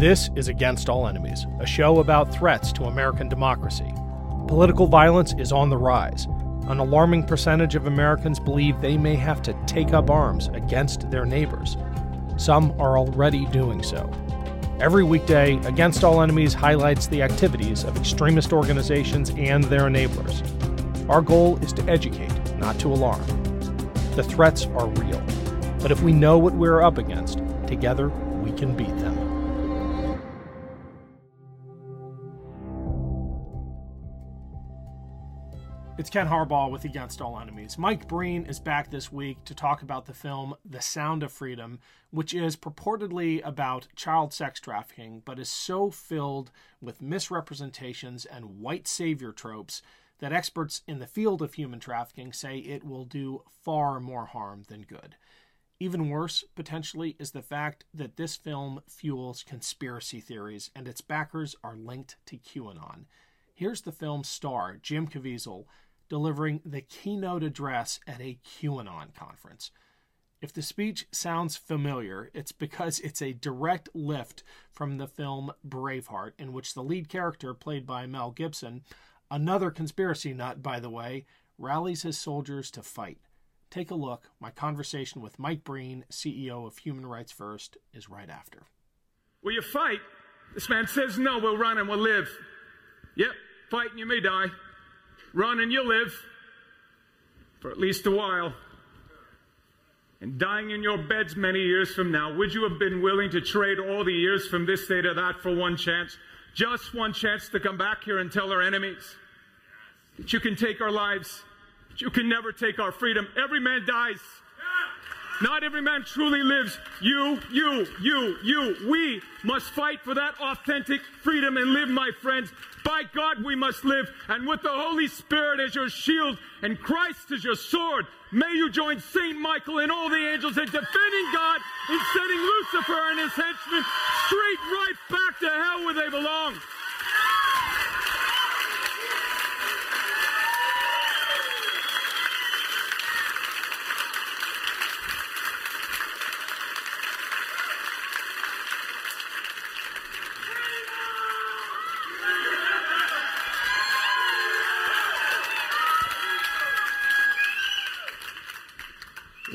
This is Against All Enemies, a show about threats to American democracy. Political violence is on the rise. An alarming percentage of Americans believe they may have to take up arms against their neighbors. Some are already doing so. Every weekday, Against All Enemies highlights the activities of extremist organizations and their enablers. Our goal is to educate, not to alarm. The threats are real, but if we know what we're up against, together we can beat them. It's Ken Harbaugh with Against All Enemies. Mike Breen is back this week to talk about the film The Sound of Freedom, which is purportedly about child sex trafficking, but is so filled with misrepresentations and white savior tropes that experts in the field of human trafficking say it will do far more harm than good. Even worse, potentially, is the fact that this film fuels conspiracy theories and its backers are linked to QAnon. Here's the film's star, Jim Caviezel, delivering the keynote address at a QAnon conference. If the speech sounds familiar, it's because it's a direct lift from the film Braveheart, in which the lead character, played by Mel Gibson, another conspiracy nut, by the way, rallies his soldiers to fight. Take a look. My conversation with Mike Breen, CEO of Human Rights First, is right after. Will you fight? This man says no, we'll run and we'll live. Yep, fight and you may die. Run and you'll live for at least a while. And dying in your beds many years from now, would you have been willing to trade all the years from this day to that for one chance? Just one chance to come back here and tell our enemies that you can take our lives, that you can never take our freedom. Every man dies. Not every man truly lives. You, you, you, you. We must fight for that authentic freedom and live, my friends. By God, we must live. And with the Holy Spirit as your shield and Christ as your sword, may you join St. Michael and all the angels in defending God and sending Lucifer and his henchmen straight right back to hell where they belong.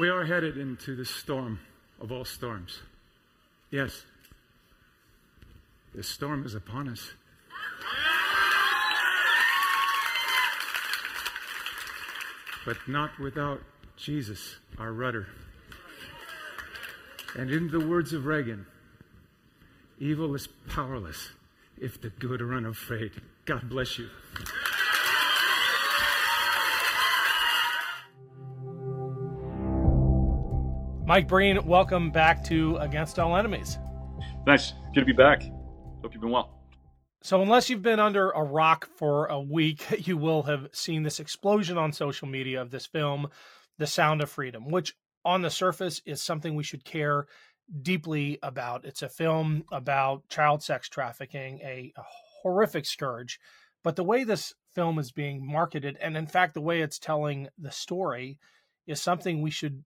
We are headed into the storm of all storms. Yes, the storm is upon us. But not without Jesus, our rudder. And in the words of Reagan, evil is powerless if the good are unafraid. God bless you. Mike Breen, welcome back to Against All Enemies. Nice. Good to be back. Hope you've been well. So, unless you've been under a rock for a week, you will have seen this explosion on social media of this film, The Sound of Freedom, which on the surface is something we should care deeply about. It's a film about child sex trafficking, a, a horrific scourge. But the way this film is being marketed, and in fact, the way it's telling the story, is something we should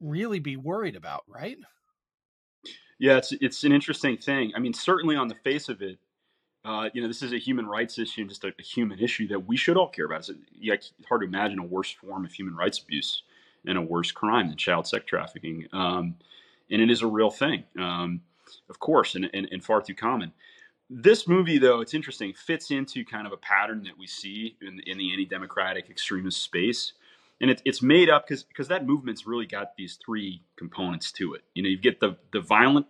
really be worried about, right? Yeah, it's it's an interesting thing. I mean, certainly on the face of it, uh, you know, this is a human rights issue and just a, a human issue that we should all care about. It's, yeah, it's hard to imagine a worse form of human rights abuse and a worse crime than child sex trafficking. Um, and it is a real thing, um, of course, and, and, and far too common. This movie, though, it's interesting, fits into kind of a pattern that we see in, in the anti-democratic extremist space and it, it's made up because because that movement's really got these three components to it. You know, you get the the violent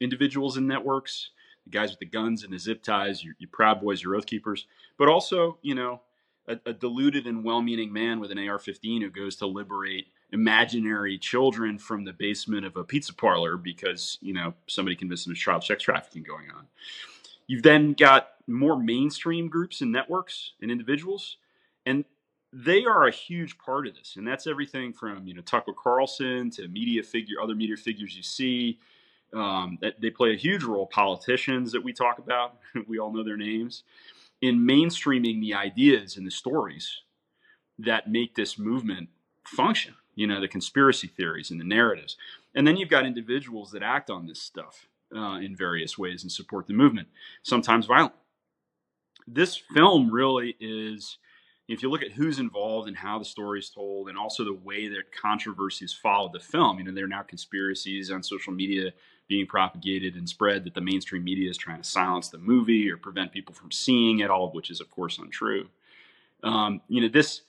individuals and networks, the guys with the guns and the zip ties, your, your proud boys, your oath keepers, but also you know a, a deluded and well-meaning man with an AR-15 who goes to liberate imaginary children from the basement of a pizza parlor because you know somebody convinced them there's child sex trafficking going on. You've then got more mainstream groups and networks and individuals, and they are a huge part of this, and that's everything from you know Tucker Carlson to media figure, other media figures you see. Um, that they play a huge role. Politicians that we talk about, we all know their names, in mainstreaming the ideas and the stories that make this movement function. You know, the conspiracy theories and the narratives, and then you've got individuals that act on this stuff. uh, in various ways and support the movement, sometimes violent. This film really is, if you look at who's involved and how the story is told, and also the way that controversies followed the film, you know, there are now conspiracies on social media being propagated and spread that the mainstream media is trying to silence the movie or prevent people from seeing it, all of which is, of course, untrue. Um, you know, this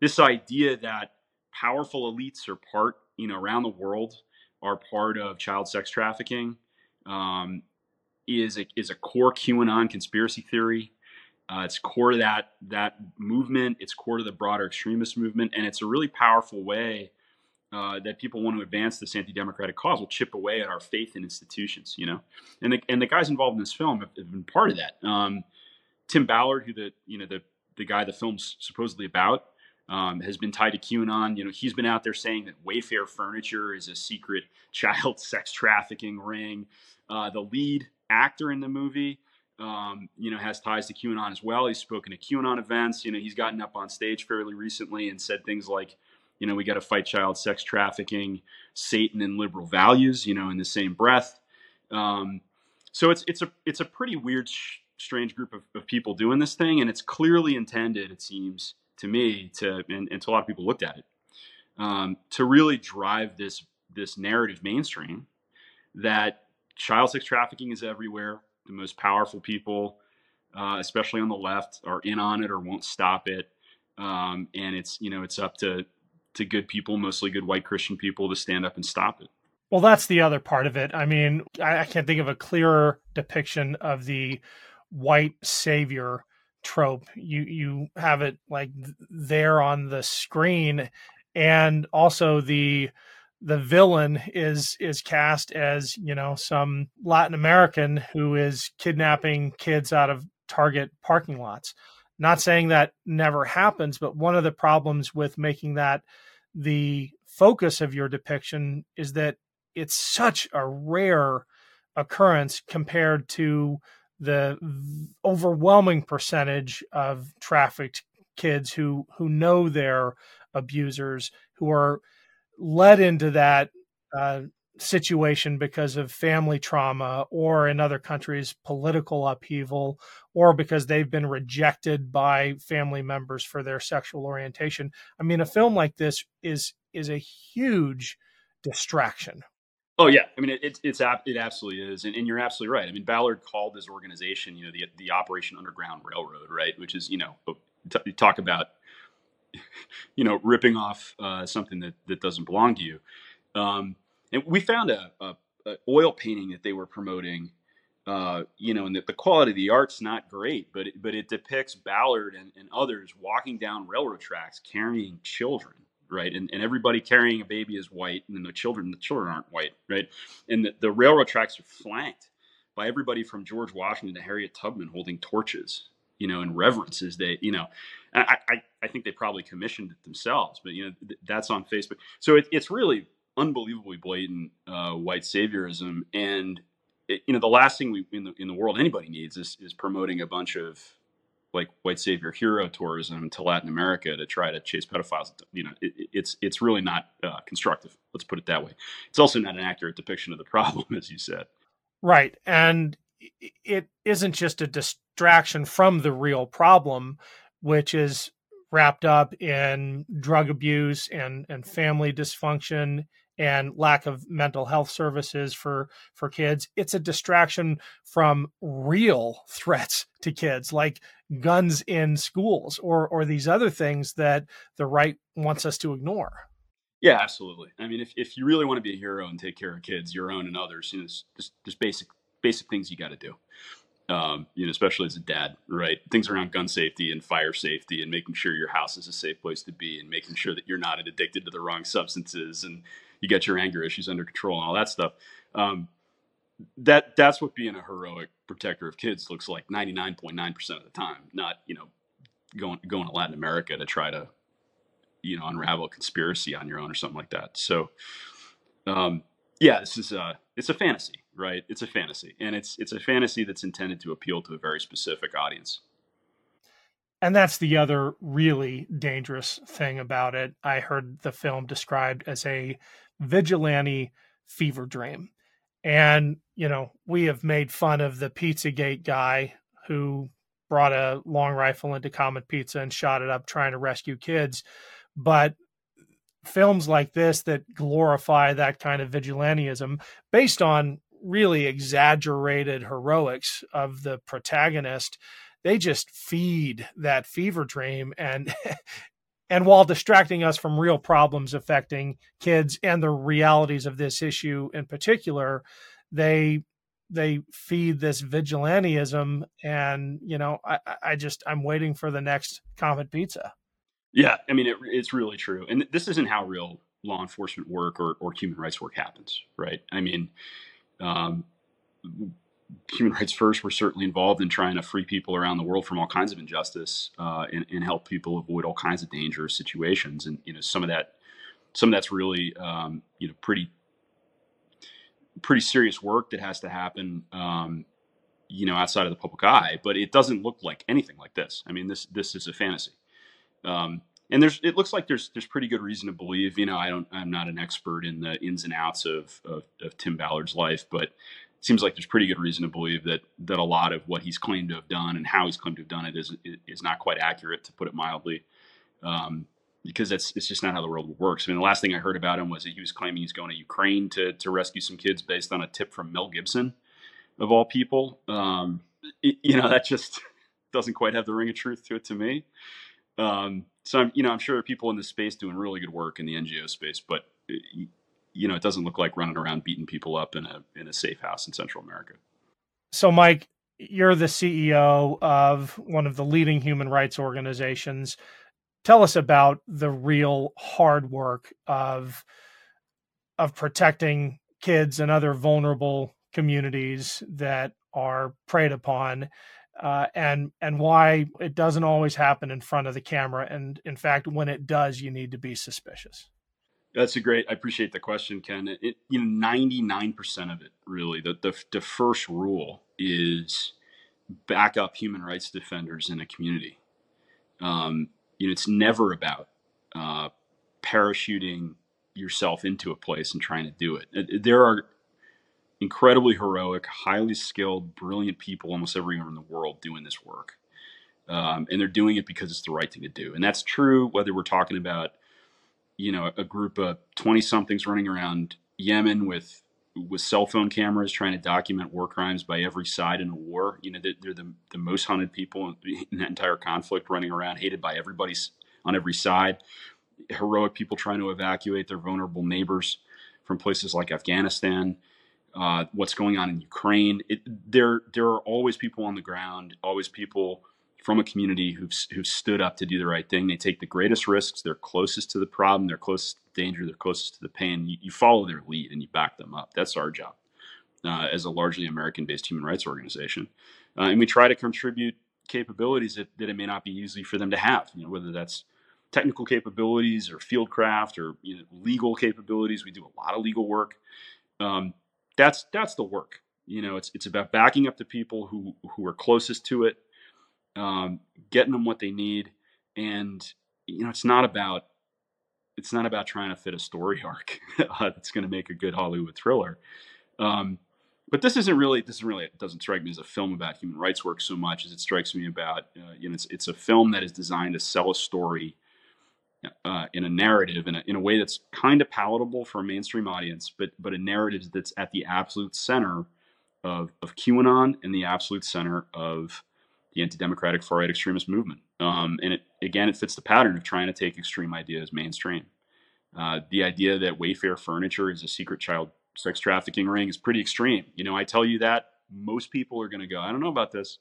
this idea that powerful elites are part, you know, around the world are part of child sex trafficking um, is a, is a core QAnon conspiracy theory. Uh, it's core to that that movement. It's core to the broader extremist movement, and it's a really powerful way uh, that people want to advance this anti-democratic cause. Will chip away at our faith in institutions, you know. And the and the guys involved in this film have, have been part of that. Um, Tim Ballard, who the you know the the guy the film's supposedly about, um, has been tied to QAnon. You know, he's been out there saying that Wayfair Furniture is a secret child sex trafficking ring. Uh, the lead actor in the movie, um, you know, has ties to QAnon as well. He's spoken at QAnon events. You know, he's gotten up on stage fairly recently and said things like, you know, we got to fight child sex trafficking, Satan, and liberal values. You know, in the same breath. Um, so it's it's a it's a pretty weird, sh- strange group of, of people doing this thing, and it's clearly intended, it seems to me, to and, and to a lot of people looked at it, um, to really drive this this narrative mainstream that child sex trafficking is everywhere. The most powerful people, uh, especially on the left, are in on it or won't stop it. Um, and it's you know it's up to to good people, mostly good white Christian people, to stand up and stop it. Well, that's the other part of it. I mean, I, I can't think of a clearer depiction of the white savior trope. You you have it like there on the screen, and also the the villain is is cast as you know some Latin American who is kidnapping kids out of Target parking lots. Not saying that never happens, but one of the problems with making that the focus of your depiction is that it's such a rare occurrence compared to the overwhelming percentage of trafficked kids who who know their abusers who are led into that uh, situation because of family trauma or in other countries political upheaval or because they've been rejected by family members for their sexual orientation. I mean a film like this is is a huge distraction. Oh yeah. I mean it, it it's it absolutely is. And, and you're absolutely right. I mean ballard called this organization you know the the operation underground railroad right? Which is you know t- talk about you know, ripping off uh, something that, that doesn't belong to you. Um, and we found a, a, a, oil painting that they were promoting, uh, you know, and the, the, quality of the art's not great, but it, but it depicts Ballard and, and others walking down railroad tracks carrying children, right? And, and everybody carrying a baby is white, and the children the children aren't white, right? And the, the railroad tracks are flanked by everybody from George Washington to Harriet Tubman holding torches, you know, in reverence as they, you know, I, I, I think they probably commissioned it themselves, but you know, th- that's on Facebook. So it, it's really unbelievably blatant uh, white saviorism. And it, you know, the last thing we in the in the world anybody needs is is promoting a bunch of like white savior hero tourism to Latin America to try to chase pedophiles. You know, it, it's it's really not uh, constructive. Let's put it that way. It's also not an accurate depiction of the problem, as you said. Right, and it isn't just a distraction from the real problem, which is wrapped up in drug abuse and and family dysfunction and lack of mental health services for for kids. It's a distraction from real threats to kids like guns in schools or or these other things that the right wants us to ignore. Yeah absolutely. I mean if, if you really want to be a hero and take care of kids your own and others you know just just basic basic things you got to do um, you know, especially as a dad, right? Things around gun safety and fire safety and making sure your house is a safe place to be and making sure that you're not addicted to the wrong substances and you get your anger issues under control and all that stuff. Um, that that's what being a heroic protector of kids looks like 99.9% of the time, not, you know, going going to Latin America to try to, you know, unravel a conspiracy on your own or something like that. So um, yeah, this is a it's a fantasy right? It's a fantasy, and it's it's a fantasy that's intended to appeal to a very specific audience. And that's the other really dangerous thing about it. I heard the film described as a vigilante fever dream. And, you know, we have made fun of the Pizzagate guy who brought a long rifle into Comet Pizza and shot it up trying to rescue kids. But films like this that glorify that kind of vigilantism based on really exaggerated heroics of the protagonist they just feed that fever dream and and while distracting us from real problems affecting kids and the realities of this issue in particular they they feed this vigilantism and you know i i just i'm waiting for the next comet pizza yeah i mean it, it's really true and this isn't how real law enforcement work or, or human rights work happens right i mean um, human rights first we're certainly involved in trying to free people around the world from all kinds of injustice uh, and, and, help people avoid all kinds of dangerous situations and you know some of that some of that's really um, you know pretty pretty serious work that has to happen, um, you know, outside of the public eye. But it doesn't look like anything like this. I mean, this this is a fantasy. Um, and there's it looks like there's there's pretty good reason to believe. You know, I don't I'm not an expert in the ins and outs of of, of Tim Ballard's life, but it seems like there's pretty good reason to believe that that a lot of what he's claimed to have done and how he's claimed to have done it is is not quite accurate, to put it mildly. Um, because that's it's just not how the world works. I mean, the last thing I heard about him was that he was claiming he's going to Ukraine to to rescue some kids based on a tip from Mel Gibson, of all people. Um, you know, that just doesn't quite have the ring of truth to it to me. Um, so I'm, you know, I'm sure people in this space doing really good work in the NGO space, but it, you know, it doesn't look like running around beating people up in a in a safe house in Central America. So, Mike, you're the CEO of one of the leading human rights organizations tell us about the real hard work of of protecting kids and other vulnerable communities that are preyed upon uh, and and why it doesn't always happen in front of the camera and in fact when it does you need to be suspicious. That's a great i appreciate the question ken. It, you know 99% of it really the, the, the first rule is back up human rights defenders in a community. Um, you know, it's never about uh, parachuting yourself into a place and trying to do it. There are incredibly heroic, highly skilled, brilliant people almost everywhere in the world doing this work. Um, and they're doing it because it's the right thing to do. And that's true whether we're talking about, you know, a group of 20 somethings running around Yemen with with cell phone cameras trying to document war crimes by every side in a war. You know, they're, they're the, the most hunted people in that entire conflict, running around, hated by everybody on every side. Heroic people trying to evacuate their vulnerable neighbors from places like Afghanistan. Uh, what's going on in Ukraine? It, there, there are always people on the ground, always people from a community who've, who've stood up to do the right thing. They take the greatest risks. They're closest to the problem. They're closest to danger. They're closest to the pain. You, you follow their lead and you back them up. That's our job uh, as a largely American-based human rights organization. Uh, and we try to contribute capabilities that, that it may not be easy for them to have. You know, whether that's technical capabilities or field craft or you know, legal capabilities. We do a lot of legal work. Um, that's that's the work. You know, it's it's about backing up the people who who are closest to it um, getting them what they need, and you know it's not about it's not about trying to fit a story arc uh, that's going to make a good Hollywood thriller. Um, but this isn't really this isn't really it doesn't strike me as a film about human rights work so much as it strikes me about uh, you know it's it's a film that is designed to sell a story uh, in a narrative in a, in a way that's kind of palatable for a mainstream audience, but but a narrative that's at the absolute center of of QAnon and the absolute center of the anti-democratic far-right extremist movement. Um, and it, again, it fits the pattern of trying to take extreme ideas mainstream. Uh, the idea that Wayfair Furniture is a secret child sex trafficking ring is pretty extreme. You know, I tell you that most people are going to go, I don't know about this.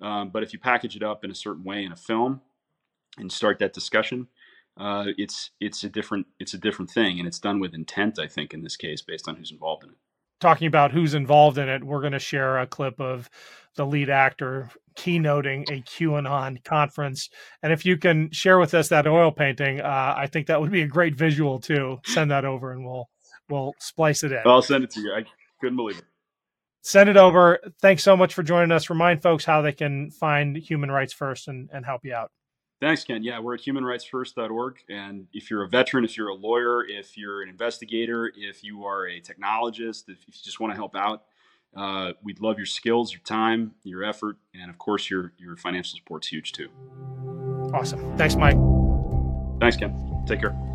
Um, but if you package it up in a certain way in a film and start that discussion, uh, it's it's a different it's a different thing, and it's done with intent. I think in this case, based on who's involved in it talking about who's involved in it, we're going to share a clip of the lead actor keynoting a QAnon conference. And if you can share with us that oil painting, uh, I think that would be a great visual too. Send that over, and we'll we'll splice it in. I'll send it to you. I couldn't believe it. Send it over. Thanks so much for joining us. Remind folks how they can find Human Rights First and, and help you out. Thanks, Ken. Yeah, we're at humanrightsfirst.org. And if you're a veteran, if you're a lawyer, if you're an investigator, if you are a technologist, if you just want to help out, uh, we'd love your skills, your time, your effort, and of course, your, your financial support's huge too. Awesome. Thanks, Mike. Thanks, Ken. Take care.